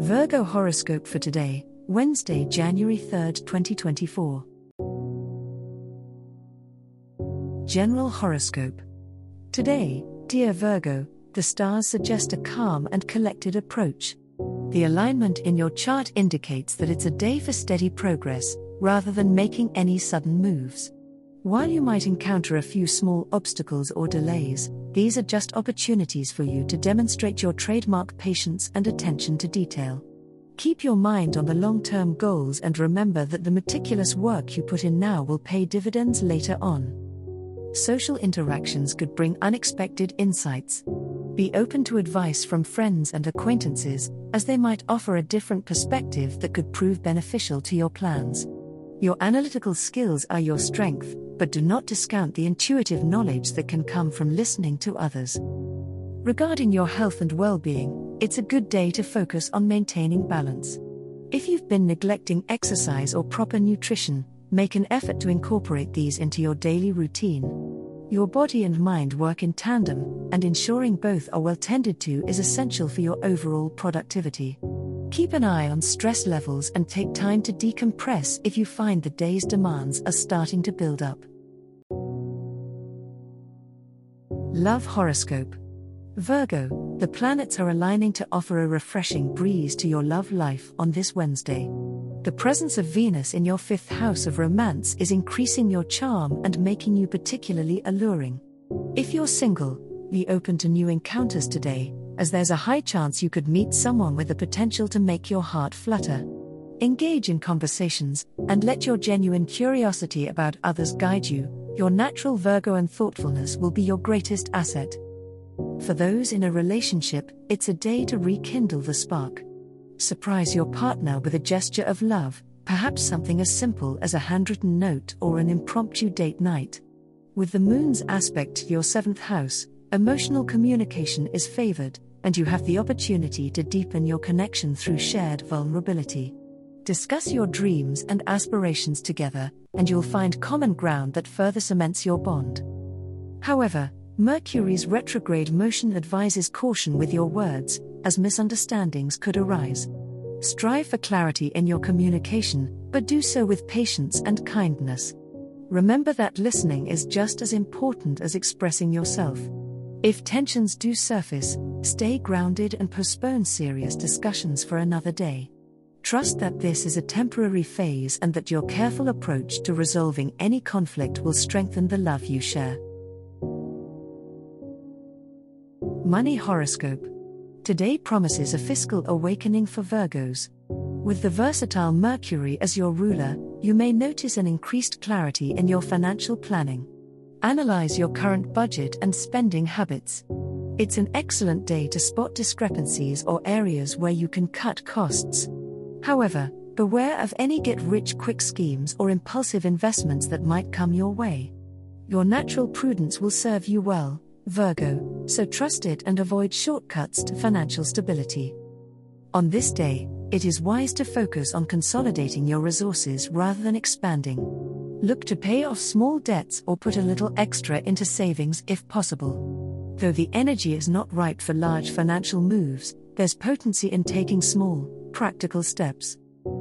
Virgo horoscope for today, Wednesday, January 3rd, 2024. General horoscope. Today, dear Virgo, the stars suggest a calm and collected approach. The alignment in your chart indicates that it's a day for steady progress, rather than making any sudden moves. While you might encounter a few small obstacles or delays, these are just opportunities for you to demonstrate your trademark patience and attention to detail. Keep your mind on the long term goals and remember that the meticulous work you put in now will pay dividends later on. Social interactions could bring unexpected insights. Be open to advice from friends and acquaintances, as they might offer a different perspective that could prove beneficial to your plans. Your analytical skills are your strength, but do not discount the intuitive knowledge that can come from listening to others. Regarding your health and well being, it's a good day to focus on maintaining balance. If you've been neglecting exercise or proper nutrition, make an effort to incorporate these into your daily routine. Your body and mind work in tandem, and ensuring both are well tended to is essential for your overall productivity. Keep an eye on stress levels and take time to decompress if you find the day's demands are starting to build up. Love Horoscope Virgo, the planets are aligning to offer a refreshing breeze to your love life on this Wednesday. The presence of Venus in your fifth house of romance is increasing your charm and making you particularly alluring. If you're single, be open to new encounters today, as there's a high chance you could meet someone with the potential to make your heart flutter. Engage in conversations, and let your genuine curiosity about others guide you. Your natural Virgo and thoughtfulness will be your greatest asset. For those in a relationship, it's a day to rekindle the spark. Surprise your partner with a gesture of love, perhaps something as simple as a handwritten note or an impromptu date night. With the moon's aspect to your seventh house, emotional communication is favored, and you have the opportunity to deepen your connection through shared vulnerability. Discuss your dreams and aspirations together, and you'll find common ground that further cements your bond. However, Mercury's retrograde motion advises caution with your words, as misunderstandings could arise. Strive for clarity in your communication, but do so with patience and kindness. Remember that listening is just as important as expressing yourself. If tensions do surface, stay grounded and postpone serious discussions for another day. Trust that this is a temporary phase and that your careful approach to resolving any conflict will strengthen the love you share. Money Horoscope Today promises a fiscal awakening for Virgos. With the versatile Mercury as your ruler, you may notice an increased clarity in your financial planning. Analyze your current budget and spending habits. It's an excellent day to spot discrepancies or areas where you can cut costs. However, beware of any get rich quick schemes or impulsive investments that might come your way. Your natural prudence will serve you well, Virgo, so trust it and avoid shortcuts to financial stability. On this day, it is wise to focus on consolidating your resources rather than expanding. Look to pay off small debts or put a little extra into savings if possible. Though the energy is not ripe for large financial moves, there's potency in taking small, practical steps.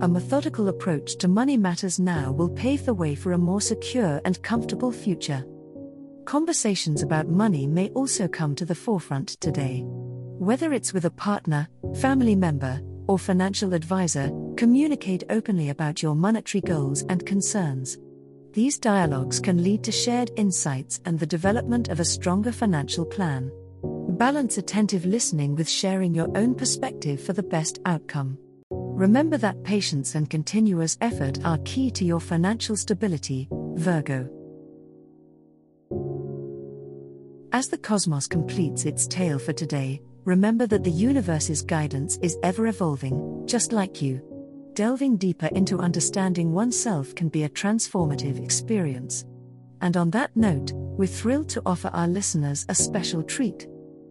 A methodical approach to money matters now will pave the way for a more secure and comfortable future. Conversations about money may also come to the forefront today. Whether it's with a partner, family member, or financial advisor, communicate openly about your monetary goals and concerns. These dialogues can lead to shared insights and the development of a stronger financial plan. Balance attentive listening with sharing your own perspective for the best outcome. Remember that patience and continuous effort are key to your financial stability, Virgo. As the cosmos completes its tale for today, remember that the universe's guidance is ever evolving, just like you. Delving deeper into understanding oneself can be a transformative experience. And on that note, we're thrilled to offer our listeners a special treat.